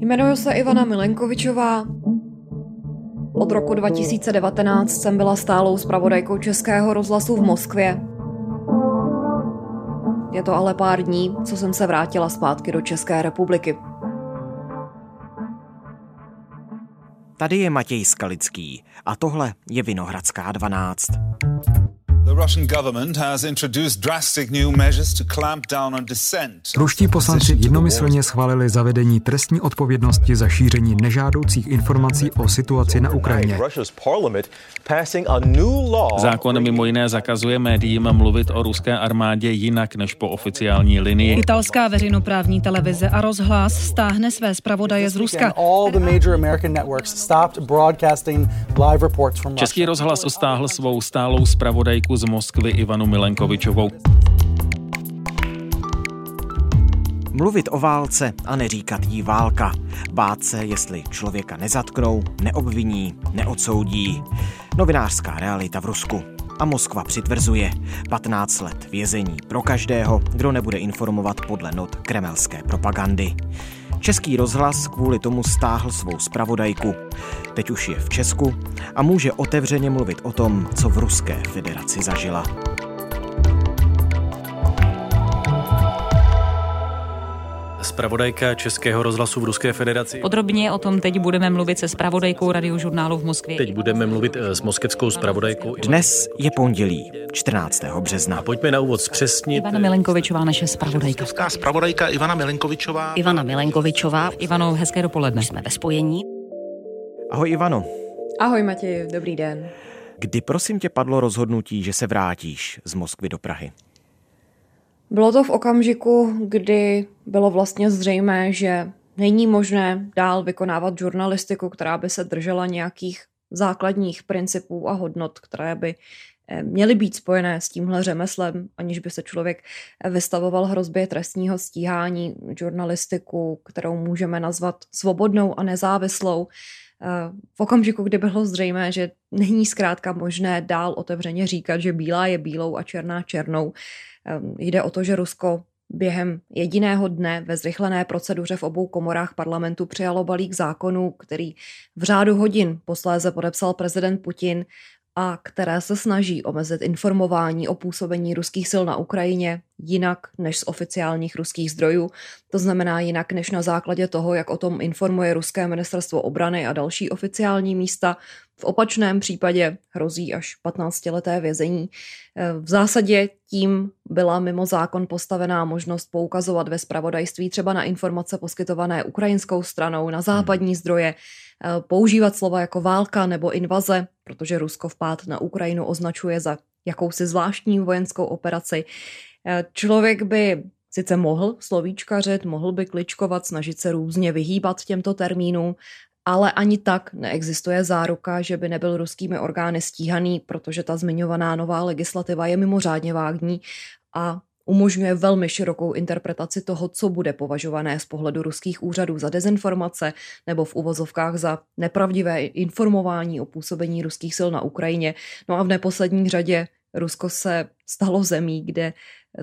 Jmenuji se Ivana Milenkovičová. Od roku 2019 jsem byla stálou zpravodajkou Českého rozhlasu v Moskvě. Je to ale pár dní, co jsem se vrátila zpátky do České republiky. Tady je Matěj Skalický a tohle je Vinohradská 12. Ruští poslanci jednomyslně schválili zavedení trestní odpovědnosti za šíření nežádoucích informací o situaci na Ukrajině. Zákon mimo jiné zakazuje médiím mluvit o ruské armádě jinak než po oficiální linii. Italská veřejnoprávní televize a rozhlas stáhne své zpravodaje z Ruska. Český rozhlas stáhl svou stálou zpravodajku z Moskvy Ivanu Milenkovičovou. Mluvit o válce a neříkat jí válka. Bát se, jestli člověka nezatknou, neobviní, neodsoudí. Novinářská realita v Rusku. A Moskva přitvrzuje 15 let vězení pro každého, kdo nebude informovat podle not kremelské propagandy. Český rozhlas kvůli tomu stáhl svou spravodajku. Teď už je v Česku a může otevřeně mluvit o tom, co v Ruské federaci zažila. Spravodajka Českého rozhlasu v Ruské federaci. Podrobně o tom teď budeme mluvit se spravodajkou radiožurnálu v Moskvě. Teď budeme mluvit eh, s moskevskou spravodajkou. Dnes je pondělí, 14. března. A pojďme na úvod zpřesnit. Ivana Milenkovičová, naše spravodajka. Česká spravodajka Ivana Milenkovičová. Ivana Milenkovičová. Ivano, hezké dopoledne. Jsme ve spojení. Ahoj Ivano. Ahoj Matěj, dobrý den. Kdy prosím tě padlo rozhodnutí, že se vrátíš z Moskvy do Prahy? Bylo to v okamžiku, kdy bylo vlastně zřejmé, že není možné dál vykonávat žurnalistiku, která by se držela nějakých základních principů a hodnot, které by eh, měly být spojené s tímhle řemeslem, aniž by se člověk vystavoval hrozbě trestního stíhání, žurnalistiku, kterou můžeme nazvat svobodnou a nezávislou. Eh, v okamžiku, kdy bylo zřejmé, že není zkrátka možné dál otevřeně říkat, že bílá je bílou a černá černou, jde o to, že Rusko během jediného dne ve zrychlené proceduře v obou komorách parlamentu přijalo balík zákonů, který v řádu hodin posléze podepsal prezident Putin a které se snaží omezit informování o působení ruských sil na Ukrajině jinak než z oficiálních ruských zdrojů. To znamená jinak než na základě toho, jak o tom informuje ruské ministerstvo obrany a další oficiální místa. V opačném případě hrozí až 15-leté vězení. V zásadě tím byla mimo zákon postavená možnost poukazovat ve spravodajství třeba na informace poskytované ukrajinskou stranou, na západní zdroje, používat slova jako válka nebo invaze, protože Rusko vpád na Ukrajinu označuje za jakousi zvláštní vojenskou operaci. Člověk by sice mohl slovíčkařit, mohl by kličkovat, snažit se různě vyhýbat těmto termínům, ale ani tak neexistuje záruka, že by nebyl ruskými orgány stíhaný, protože ta zmiňovaná nová legislativa je mimořádně vágní a umožňuje velmi širokou interpretaci toho, co bude považované z pohledu ruských úřadů za dezinformace nebo v uvozovkách za nepravdivé informování o působení ruských sil na Ukrajině. No a v neposlední řadě Rusko se stalo zemí, kde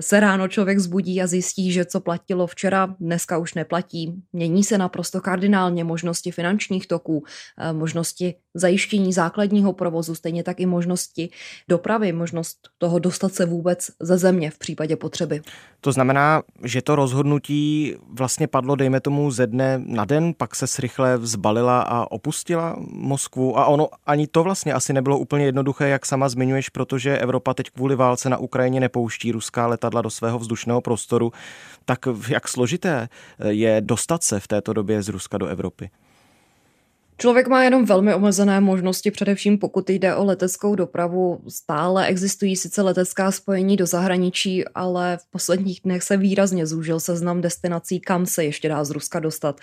se ráno člověk zbudí a zjistí, že co platilo včera, dneska už neplatí. Mění se naprosto kardinálně možnosti finančních toků, eh, možnosti zajištění základního provozu, stejně tak i možnosti dopravy, možnost toho dostat se vůbec ze země v případě potřeby. To znamená, že to rozhodnutí vlastně padlo, dejme tomu, ze dne na den, pak se rychle vzbalila a opustila Moskvu a ono ani to vlastně asi nebylo úplně jednoduché, jak sama zmiňuješ, protože Evropa teď kvůli válce na Ukrajině nepouští ruská letadla do svého vzdušného prostoru. Tak jak složité je dostat se v této době z Ruska do Evropy? Člověk má jenom velmi omezené možnosti, především pokud jde o leteckou dopravu. Stále existují sice letecká spojení do zahraničí, ale v posledních dnech se výrazně zúžil seznam destinací, kam se ještě dá z Ruska dostat.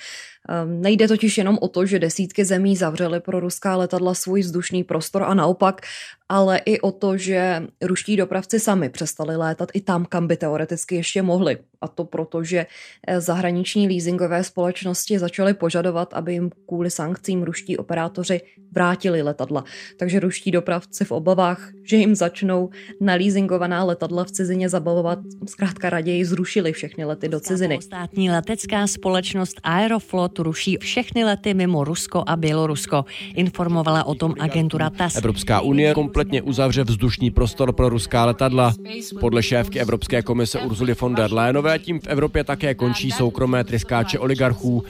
Ehm, nejde totiž jenom o to, že desítky zemí zavřely pro ruská letadla svůj vzdušný prostor a naopak, ale i o to, že ruští dopravci sami přestali létat i tam, kam by teoreticky ještě mohli. A to proto, že eh, zahraniční leasingové společnosti začaly požadovat, aby jim kvůli sankcím ruští operátoři vrátili letadla. Takže ruští dopravci v obavách, že jim začnou na leasingovaná letadla v cizině zabavovat, zkrátka raději zrušili všechny lety do ciziny. Státní letecká společnost Aeroflot ruší všechny lety mimo Rusko a Bělorusko. Informovala o tom agentura TAS. Evropská unie kompletně uzavře vzdušný prostor pro ruská letadla. Podle šéfky Evropské komise Ursuly von der Leyenové tím v Evropě také končí soukromé tryskáče oligarchů.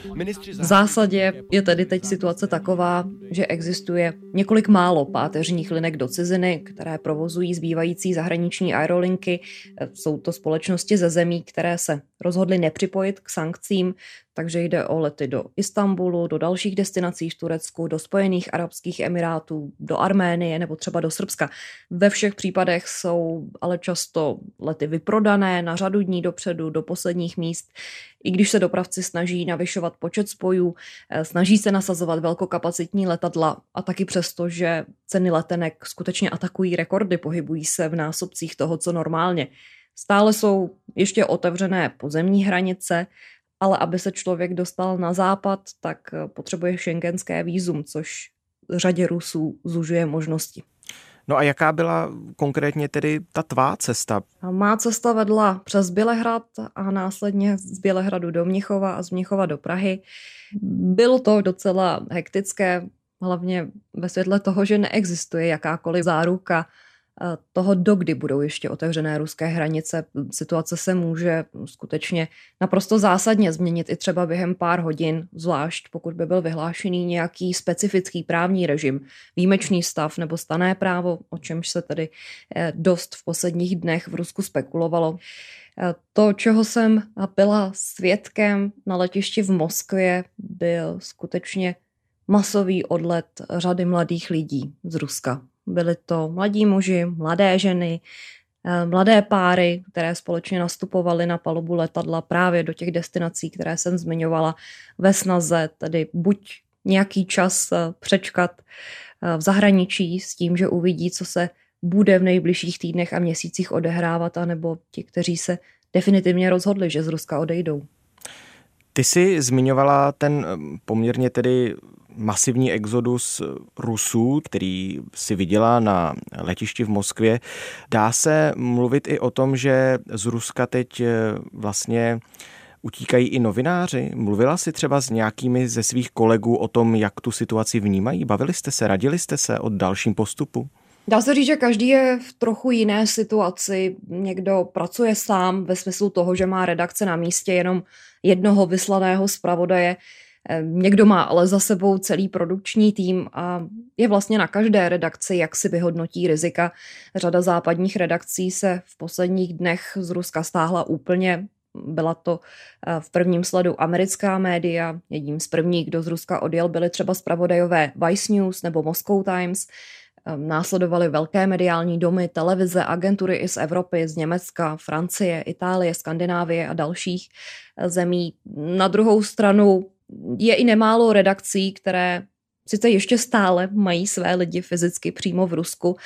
V zásadě je tedy teď situace taková, že existuje několik málo páteřních linek do ciziny, které provozují zbývající zahraniční aerolinky. Jsou to společnosti ze zemí, které se rozhodly nepřipojit k sankcím, takže jde o lety do Istanbulu, do dalších destinací v Turecku, do Spojených Arabských Emirátů, do Arménie nebo třeba do Srbska. Ve všech případech jsou ale často lety vyprodané na řadu dní dopředu, do posledních míst. I když se dopravci snaží navyšovat počet spojů, eh, snaží se nasazovat velkokapacitní letadla a taky přesto, že ceny letenek skutečně atakují rekordy, pohybují se v násobcích toho, co normálně. Stále jsou ještě otevřené pozemní hranice, ale aby se člověk dostal na západ, tak eh, potřebuje šengenské výzum, což řadě Rusů zužuje možnosti. No a jaká byla konkrétně tedy ta tvá cesta? Má cesta vedla přes Bělehrad a následně z Bělehradu do Mnichova a z Mnichova do Prahy. Bylo to docela hektické, hlavně ve světle toho, že neexistuje jakákoliv záruka toho, dokdy budou ještě otevřené ruské hranice. Situace se může skutečně naprosto zásadně změnit i třeba během pár hodin, zvlášť pokud by byl vyhlášený nějaký specifický právní režim, výjimečný stav nebo stané právo, o čemž se tedy eh, dost v posledních dnech v Rusku spekulovalo. Eh, to, čeho jsem byla svědkem na letišti v Moskvě, byl skutečně masový odlet řady mladých lidí z Ruska. Byli to mladí muži, mladé ženy, eh, mladé páry, které společně nastupovaly na palubu letadla právě do těch destinací, které jsem zmiňovala, ve snaze tedy buď nějaký čas eh, přečkat eh, v zahraničí s tím, že uvidí, co se bude v nejbližších týdnech a měsících odehrávat, anebo ti, kteří se definitivně rozhodli, že z Ruska odejdou. Ty jsi zmiňovala ten poměrně tedy masivní exodus Rusů, který si viděla na letišti v Moskvě. Dá se mluvit i o tom, že z Ruska teď eh, vlastně utíkají i novináři? Mluvila jsi třeba s nějakými ze svých kolegů o tom, jak tu situaci vnímají? Bavili jste se, radili jste se o dalším postupu? Dá se říct, že každý je v trochu jiné situaci. Někdo pracuje sám ve smyslu toho, že má redakce na místě jenom jednoho vyslaného zpravodaje. Někdo má ale za sebou celý produkční tým a je vlastně na každé redakci, jak si vyhodnotí rizika. Řada západních redakcí se v posledních dnech z Ruska stáhla úplně. Byla to eh, v prvním sledu americká média. Jedním z prvních, kdo z Ruska odjel, byly třeba zpravodajové Vice News nebo Moscow Times. Ehm, následovaly velké mediální domy, televize, agentury i z Evropy, z Německa, Francie, Itálie, Skandinávie a dalších eh, zemí. Na druhou stranu je i nemálo redakcí, které sice ještě stále mají své lidi fyzicky přímo v Rusku,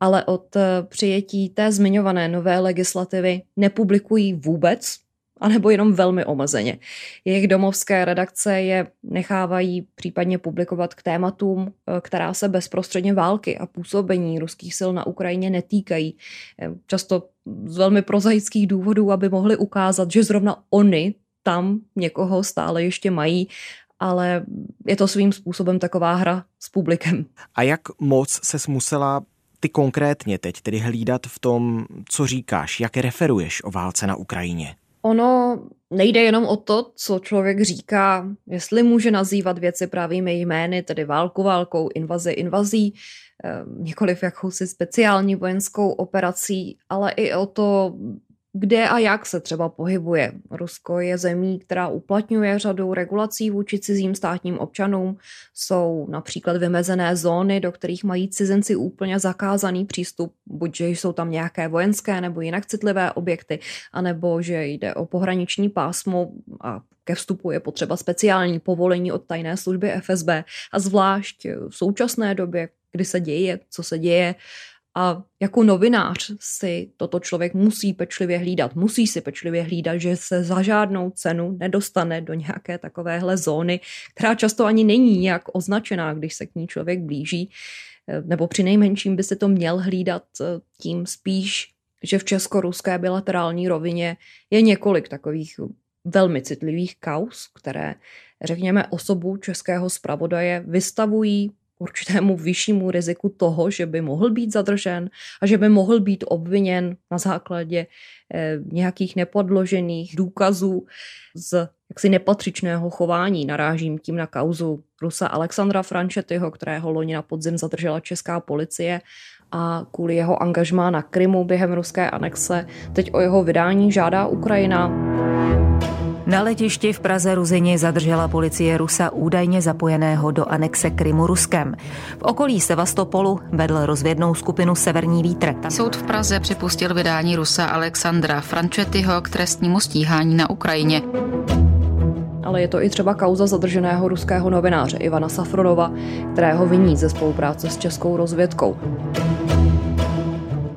ale od eh, přijetí té zmiňované nové legislativy nepublikují vůbec, anebo jenom velmi omezeně. Jejich domovské redakce je nechávají případně publikovat k tématům, eh, která se bezprostředně války a působení ruských sil na Ukrajině netýkají. Eh, často z velmi prozaických důvodů, aby mohli ukázat, že zrovna oni tam někoho stále ještě mají, ale je to svým způsobem taková hra s publikem. A jak moc se musela ty konkrétně teď tedy hlídat v tom, co říkáš, jak referuješ o válce na Ukrajině? Ono nejde jenom o to, co člověk říká, jestli může nazývat věci pravými jmény, tedy válku válkou, invazi invazí, eh, nikoliv jakousi speciální vojenskou operací, ale i o to, kde a jak se třeba pohybuje. Rusko je zemí, která uplatňuje řadu regulací vůči cizím státním občanům. Jsou například vymezené zóny, do kterých mají cizinci úplně zakázaný přístup, buď že jsou tam nějaké vojenské nebo jinak citlivé objekty, anebo že jde o pohraniční pásmo a ke vstupu je potřeba speciální povolení od tajné služby FSB a zvlášť v současné době, kdy se děje, co se děje, A jako novinář si toto člověk musí pečlivě hlídat. Musí si pečlivě hlídat, že se za žádnou cenu nedostane do nějaké takovéhle zóny, která často ani není nějak označená, když se k ní člověk blíží. Nebo při nejmenším by se to měl hlídat tím spíš, že v česko-ruské bilaterální rovině je několik takových velmi citlivých kaus, které, řekněme, osobu českého zpravodaje vystavují určitému vyššímu riziku toho, že by mohl být zadržen a že by mohl být obviněn na základě eh, nějakých nepodložených důkazů z jaksi nepatřičného chování. Narážím tím na kauzu Rusa Alexandra Frančetyho, kterého loni na podzim zadržela česká policie a kvůli jeho angažmá na Krymu během ruské anexe teď o jeho vydání žádá Ukrajina. Na letišti v Praze Ruzini zadržela policie Rusa údajně zapojeného do anexe Krymu Ruskem. V okolí Sevastopolu vedl rozvědnou skupinu Severní vítr. Soud v Praze připustil vydání Rusa Alexandra Frančetyho k trestnímu stíhání na Ukrajině ale je to i třeba kauza zadrženého ruského novináře Ivana Safronova, kterého viní ze spolupráce s českou rozvědkou.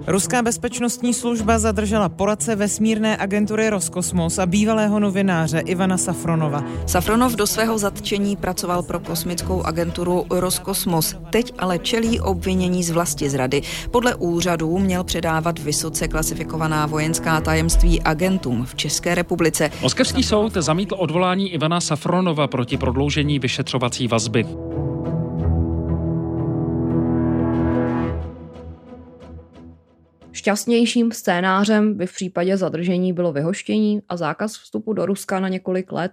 Ruská bezpečnostní služba zadržela poradce vesmírné agentury Roskosmos a bývalého novináře Ivana Safronova. Safronov do svého zatčení pracoval pro kosmickou agenturu Roskosmos. Teď ale čelí obvinění z vlasti zrady. Podle úřadů měl předávat vysoce klasifikovaná vojenská tajemství agentům v České republice. Moskevský soud zamítl odvolání Ivana Safronova proti prodloužení vyšetřovací vazby. Šťastnějším scénářem by v případě zadržení bylo vyhoštění a zákaz vstupu do Ruska na několik let.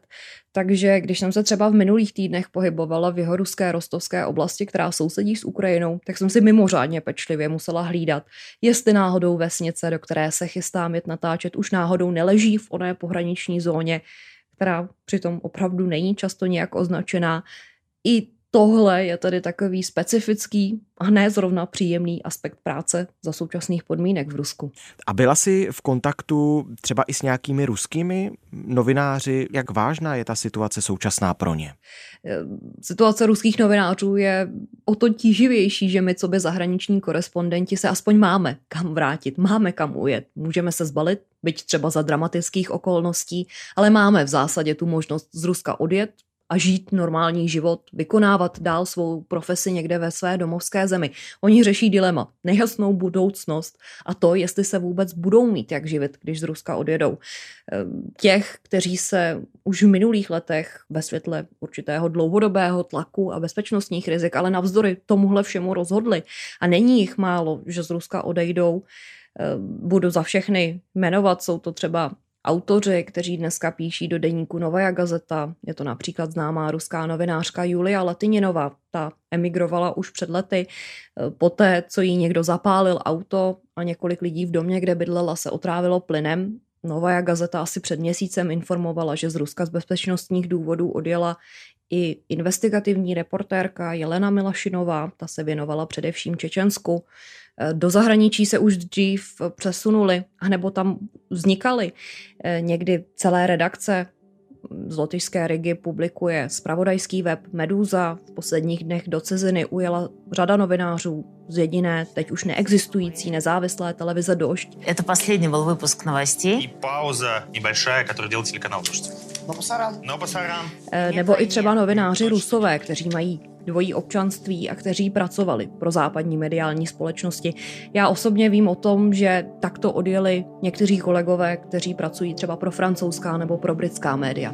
Takže když jsem se třeba v minulých týdnech pohybovala v jeho ruské rostovské oblasti, která sousedí s Ukrajinou, tak jsem si mimořádně pečlivě musela hlídat, jestli náhodou vesnice, do které se chystám jet natáčet, už náhodou neleží v oné pohraniční zóně, která přitom opravdu není často nějak označená. I tohle je tedy takový specifický a ne zrovna příjemný aspekt práce za současných podmínek v Rusku. A byla jsi v kontaktu třeba i s nějakými ruskými novináři? Jak vážná je ta situace současná pro ně? Eh, situace ruských novinářů je o to tíživější, že my, co by zahraniční korespondenti, se aspoň máme kam vrátit, máme kam ujet. Můžeme se zbalit, byť třeba za dramatických okolností, ale máme v zásadě tu možnost z Ruska odjet, a žít normální život, vykonávat dál svou profesi někde ve své domovské zemi. Oni řeší dilema, nejasnou budoucnost a to, jestli se vůbec budou mít jak živit, když z Ruska odjedou. Ehm, těch, kteří se už v minulých letech ve světle určitého dlouhodobého tlaku a bezpečnostních rizik, ale navzdory tomuhle všemu rozhodli a není jich málo, že z Ruska odejdou, ehm, budu za všechny jmenovat, jsou to třeba autoři, kteří dneska píší do deníku Novaja Gazeta. Je to například známá ruská novinářka Julia Latininová. Ta emigrovala už před lety. Eh, poté, co jí někdo zapálil auto a několik lidí v domě, kde bydlela, se otrávilo plynem, Novaja Gazeta asi před měsícem informovala, že z Ruska z bezpečnostních důvodů odjela i investigativní reportérka Jelena Milašinová, ta se věnovala především Čečensku. Eh, do zahraničí se už dřív přesunuli, nebo tam vznikaly eh, někdy celé redakce. Z Lotyšské Rigi publikuje spravodajský web Meduza. V posledních dnech do ciziny ujela řada novinářů z jediné, teď už neexistující nezávislé televize Došť. Это последний был выпуск новостей. И пауза небольшая, которую делал телеканал Дождь. Eh, nebo i třeba novináři rusové, kteří mají dvojí občanství a kteří pracovali pro západní mediální společnosti. Já osobně vím o tom, že takto odjeli někteří kolegové, kteří pracují třeba pro francouzská nebo pro britská média.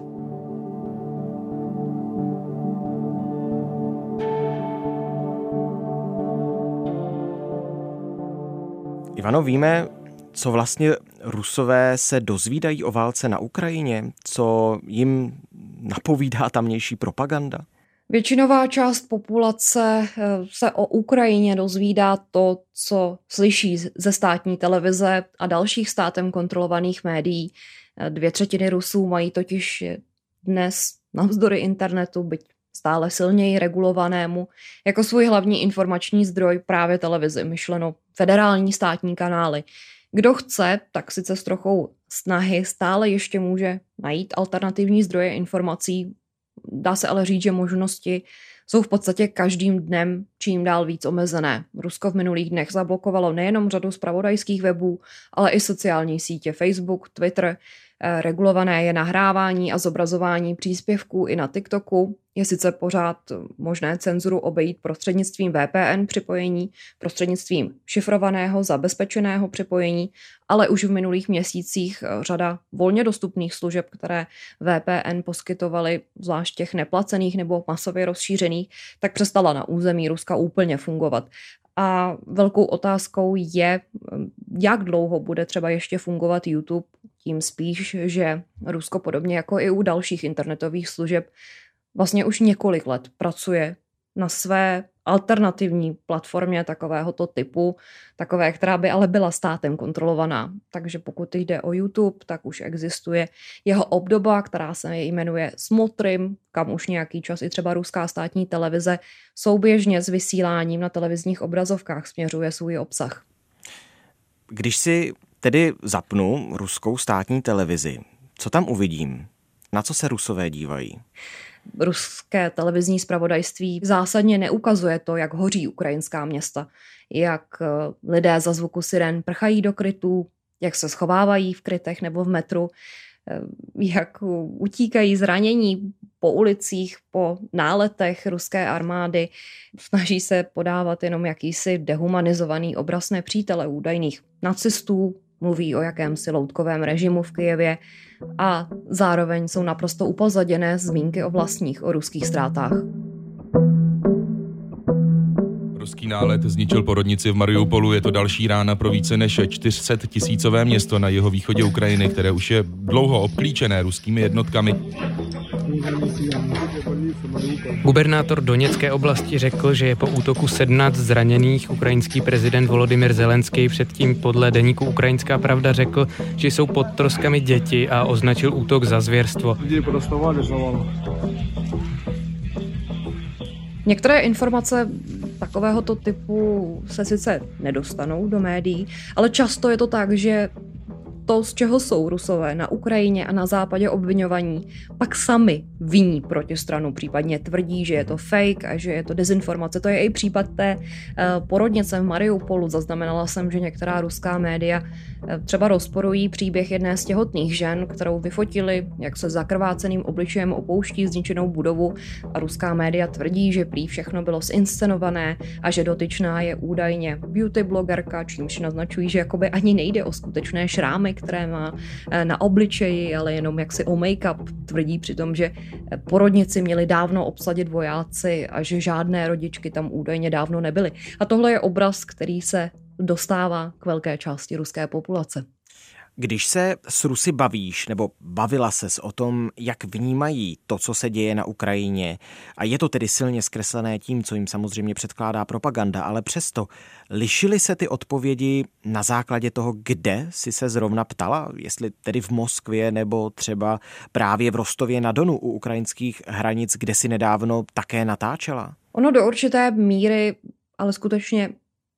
Ivano, víme, co vlastně Rusové se dozvídají o válce na Ukrajině, co jim napovídá tamnější propaganda? Většinová část populace eh, se o Ukrajině dozvídá to, co slyší ze státní televize a dalších státem kontrolovaných médií. Eh, dvě třetiny Rusů mají totiž dnes navzdory internetu, byť stále silněji regulovanému, jako svůj hlavní informační zdroj právě televizi, myšleno federální státní kanály. Kdo chce, tak sice s trochou snahy stále ještě může najít alternativní zdroje informací Dá se ale říct, že možnosti jsou v podstatě každým dnem čím dál víc omezené. Rusko v minulých dnech zablokovalo nejenom řadu zpravodajských webů, ale i sociální sítě Facebook, Twitter, regulované je nahrávání a zobrazování příspěvků i na TikToku. Je sice pořád možné cenzuru obejít prostřednictvím VPN připojení, prostřednictvím šifrovaného, zabezpečeného připojení, ale už v minulých měsících eh, řada volně dostupných služeb, které VPN poskytovaly, zvlášť těch neplacených nebo masově rozšířených, tak přestala na území Ruska úplně fungovat. A velkou otázkou je, jak dlouho bude třeba ještě fungovat YouTube, tím spíš, že Rusko podobně jako i u dalších internetových služeb vlastně už několik let pracuje na své alternativní platformě takovéhoto typu, takové, která by ale byla státem kontrolovaná. Takže pokud jde o YouTube, tak už existuje jeho obdoba, která se jmenuje Smotrim, kam už nějaký čas i třeba ruská státní televize souběžně s vysíláním na televizních obrazovkách směřuje svůj obsah. Když si tedy zapnu ruskou státní televizi, co tam uvidím? Na co se rusové dívají? ruské televizní zpravodajství zásadně neukazuje to, jak hoří ukrajinská města, jak eh, lidé za zvuku siren prchají do krytů, jak se schovávají v krytech nebo v metru, eh, jak utíkají zranění po ulicích, po náletech ruské armády. Snaží se podávat jenom jakýsi dehumanizovaný obraz nepřítele údajných nacistů, mluví o jakémsi loutkovém režimu v Kijevě a zároveň jsou naprosto upozaděné zmínky o vlastních, o ruských ztrátách. Ruský nálet zničil porodnici v Mariupolu. Je to další rána pro více než 400 tisícové město na jeho východě Ukrajiny, které už je dlouho obklíčené ruskými jednotkami. Gubernátor Doněcké oblasti řekl, že je po útoku 17 zraněných. Ukrajinský prezident Volodymyr Zelenský předtím podle deníku Ukrajinská pravda řekl, že jsou pod troskami děti a označil útok za zvěrstvo. Některé informace takovéhoto typu se sice nedostanou do médií, ale často je to tak, že to, z čeho jsou Rusové na Ukrajině a na západě obvinovaní, pak sami viní protistranu, případně tvrdí, že je to fake a že je to dezinformace. To je i případ té uh, porodnice v Mariupolu. Zaznamenala jsem, že některá ruská média uh, třeba rozporují příběh jedné z těhotných žen, kterou vyfotili, jak se zakrváceným obličejem opouští zničenou budovu a ruská média tvrdí, že prý všechno bylo zinscenované a že dotyčná je údajně beauty blogerka, čímž naznačují, že jakoby ani nejde o skutečné šrámy, které má eh, na obličeji, ale jenom jaksi o make-up. Tvrdí přitom, že eh, porodnici měli dávno obsadit vojáci a že žádné rodičky tam údajně dávno nebyly. A tohle je obraz, který se dostává k velké části ruské populace. Když se s Rusy bavíš, nebo bavila ses o tom, jak vnímají to, co se děje na Ukrajině, a je to tedy silně zkreslené tím, co jim samozřejmě předkládá propaganda, ale přesto lišily se ty odpovědi na základě toho, kde si se zrovna ptala, jestli tedy v Moskvě nebo třeba právě v Rostově na Donu u ukrajinských hranic, kde si nedávno také natáčela? Ono do určité míry, ale skutečně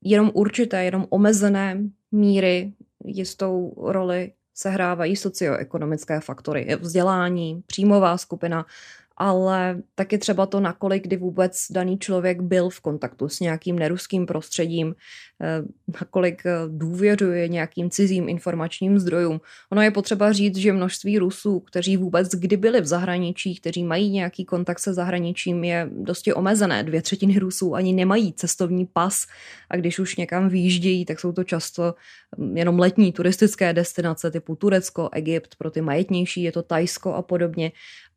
jenom určité, jenom omezené míry jistou roli sehrávají socioekonomické faktory, vzdělání, příjmová skupina, ale taky třeba to, nakolik kdy vůbec daný člověk byl v kontaktu s nějakým neruským prostředím, eh, nakolik eh, důvěřuje nějakým cizím informačním zdrojům. Ono je potřeba říct, že množství Rusů, kteří vůbec kdy byli v zahraničí, kteří mají nějaký kontakt se zahraničím, je dosti omezené. Dvě třetiny Rusů ani nemají cestovní pas a když už někam vyjíždějí, tak jsou to často hm, jenom letní turistické destinace typu Turecko, Egypt, pro ty majetnější je to Tajsko a podobně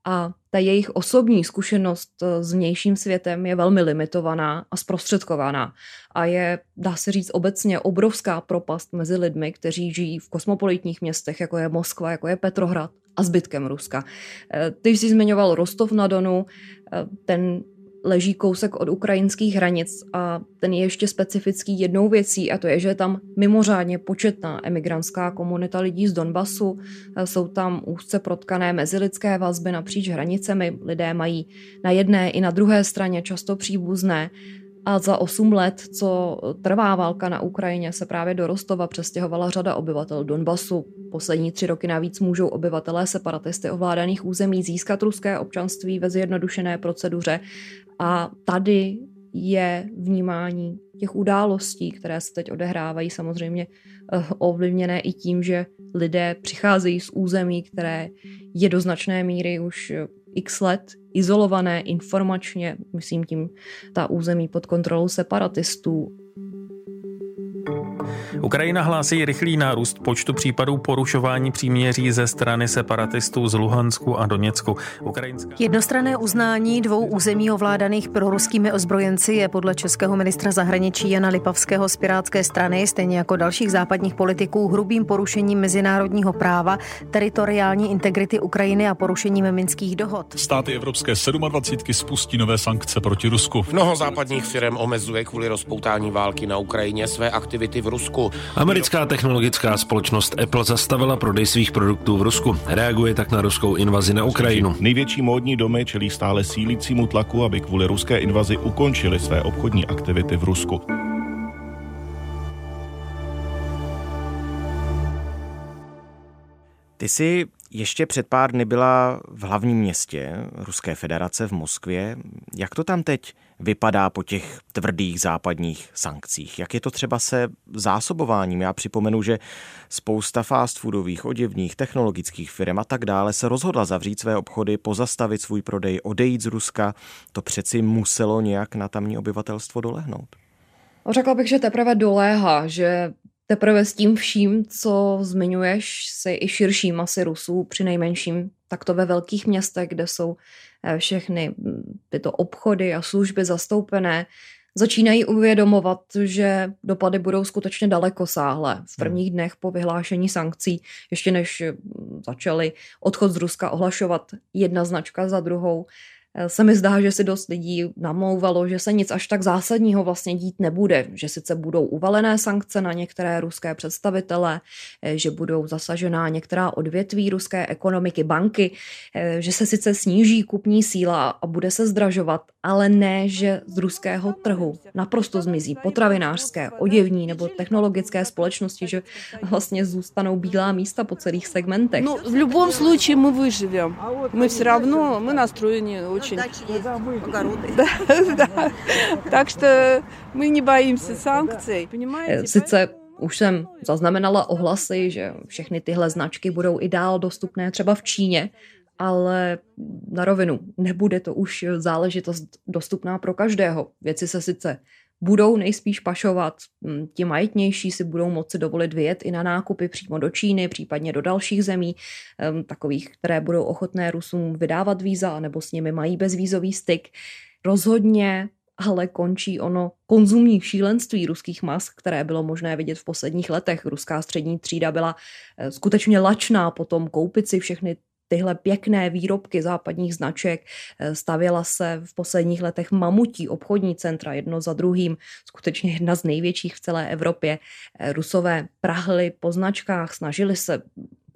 a ta jejich osobní zkušenost eh, s vnějším světem je velmi limitovaná a zprostředkovaná. A je, dá se říct, obecně obrovská propast mezi lidmi, kteří žijí v kosmopolitních městech, jako je Moskva, jako je Petrohrad a zbytkem Ruska. Eh, ty jsi zmiňoval Rostov na Donu, eh, ten leží kousek od ukrajinských hranic a ten je ještě specifický jednou věcí a to je, že je tam mimořádně početná emigrantská komunita lidí z Donbasu. Jsou tam úzce protkané mezilidské vazby napříč hranicemi. Lidé mají na jedné i na druhé straně často příbuzné. A za 8 let, co trvá válka na Ukrajině, se právě do Rostova přestěhovala řada obyvatel Donbasu. Poslední tři roky navíc můžou obyvatelé separatisty ovládaných území získat ruské občanství ve zjednodušené proceduře. A tady je vnímání těch událostí, které se teď odehrávají, samozřejmě eh, ovlivněné i tím, že lidé přicházejí z území, které je do značné míry už eh, x let izolované informačně, myslím tím ta území pod kontrolou separatistů Ukrajina hlásí rychlý nárůst počtu případů porušování příměří ze strany separatistů z Luhansku a Doněcku. Ukrajinská... Jednostrané uznání dvou území ovládaných proruskými ozbrojenci je podle českého ministra zahraničí Jana Lipavského z Pirátské strany, stejně jako dalších západních politiků, hrubým porušením mezinárodního práva, teritoriální integrity Ukrajiny a porušením minských dohod. Státy Evropské 27 spustí nové sankce proti Rusku. Mnoho západních firm omezuje kvůli rozpoutání války na Ukrajině své aktivity v Rusku. Americká technologická společnost Apple zastavila prodej svých produktů v Rusku. Reaguje tak na ruskou invazi na Ukrajinu. Největší módní domy čelí stále sílícímu tlaku, aby kvůli ruské invazi ukončili své obchodní aktivity v Rusku. Ty jsi ještě před pár dny byla v hlavním městě Ruské federace v Moskvě. Jak to tam teď vypadá po těch tvrdých západních sankcích? Jak je to třeba se zásobováním? Já připomenu, že spousta fast foodových, oděvních, technologických firm a tak dále se rozhodla zavřít své obchody, pozastavit svůj prodej, odejít z Ruska. To přeci muselo nějak na tamní obyvatelstvo dolehnout. Řekla bych, že teprve doléhá, že teprve s tím vším, co zmiňuješ, si i širší masy Rusů, při nejmenším takto ve velkých městech, kde jsou eh, všechny hm, tyto obchody a služby zastoupené, začínají uvědomovat, že dopady budou skutečně daleko sáhlé. V hmm. prvních dnech po vyhlášení sankcí, ještě než hm, začali odchod z Ruska ohlašovat jedna značka za druhou, se mi zdá, že si dost lidí namlouvalo, že se nic až tak zásadního vlastně dít nebude, že sice budou uvalené sankce na některé ruské představitele, eh, že budou zasažená některá odvětví ruské ekonomiky, banky, eh, že se sice sníží kupní síla a bude se zdražovat, ale ne, že z ruského trhu naprosto zmizí potravinářské, oděvní nebo technologické společnosti, že vlastně zůstanou bílá místa po celých segmentech. No, v любом случае мы выживем. Мы все равно, мы настроены очень. Tak что мы не боимся санкций. Sice už jsem zaznamenala ohlasy, že všechny tyhle značky budou i dál dostupné třeba v Číně, ale na rovinu nebude to už záležitost dostupná pro každého. Věci se sice budou nejspíš pašovat. Hm, ti majetnější si budou moci dovolit vyjet i na nákupy přímo do Číny, případně do dalších zemí, hm, takových, které budou ochotné Rusům vydávat víza nebo s nimi mají bezvízový styk. Rozhodně ale končí ono konzumní šílenství ruských mas, které bylo možné vidět v posledních letech. Ruská střední třída byla eh, skutečně lačná potom koupit si všechny tyhle pěkné výrobky západních značek. Eh, stavěla se v posledních letech mamutí obchodní centra jedno za druhým, skutečně jedna z největších v celé Evropě. Eh, Rusové prahly po značkách, snažili se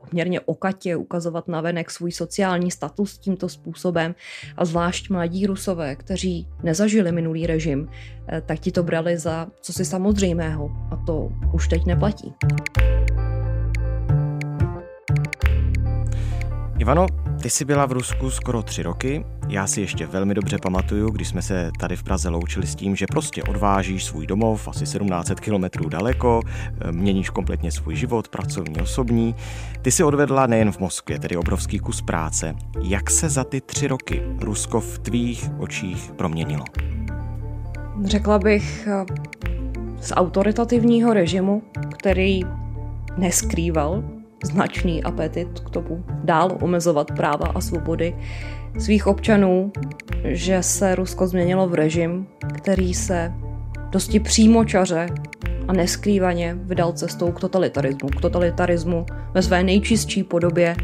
poměrně okatě ukazovat na venek svůj sociální status tímto způsobem a zvlášť mladí rusové, kteří nezažili minulý režim, eh, tak ti to brali za co si samozřejmého a to už teď neplatí. Ivano, ty jsi byla v Rusku skoro tři roky. Já si ještě velmi dobře pamatuju, když jsme se tady v Praze loučili s tím, že prostě odvážíš svůj domov asi 1700 kilometrů daleko, měníš kompletně svůj život, pracovní, osobní. Ty si odvedla nejen v Moskvě, tedy obrovský kus práce. Jak se za ty tři roky Rusko v tvých očích proměnilo? Řekla bych z autoritativního režimu, který neskrýval značný apetit k tomu dál omezovat práva a svobody svých občanů, že se Rusko změnilo v režim, který se dosti přímočaře a neskrývaně vydal cestou k totalitarismu. K totalitarismu ve své nejčistší podobě.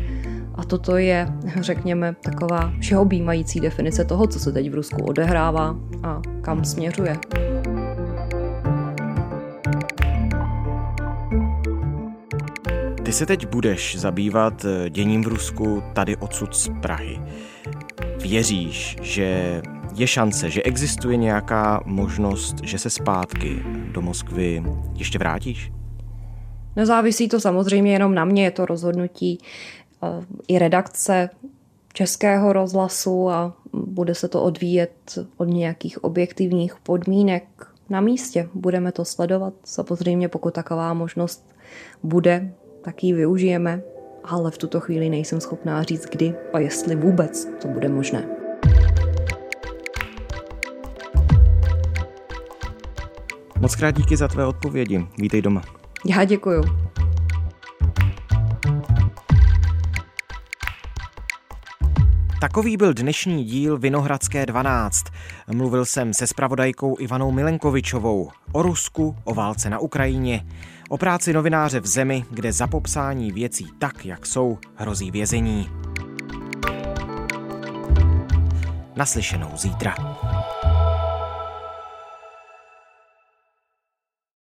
A toto je, řekněme, taková všeobjímající definice toho, co se teď v Rusku odehrává a kam směřuje. Ty se teď budeš zabývat eh, děním v Rusku tady odsud z Prahy. Věříš, že Je šance, že existuje nějaká možnost, že se zpátky do Moskvy ještě vrátíš? Nezávisí to samozřejmě jenom na mě, je to rozhodnutí eh, i redakce českého rozhlasu a bude se to odvíjet od nějakých objektivních podmínek na místě. Budeme to sledovat. Samozřejmě, pokud taková možnost bude, tak ji využijeme, ale v tuto chvíli nejsem schopná říct, kdy a jestli vůbec to bude možné. Moc krát díky za tvé odpovědi. Vítej doma. Já děkuju. Takový byl dnešní díl Vinohradské 12. Mluvil jsem se spravodajkou Ivanou Milenkovičovou o Rusku, o válce na Ukrajině, o práci novináře v zemi, kde za popsání věcí tak, jak jsou, hrozí vězení. Naslyšenou zítra.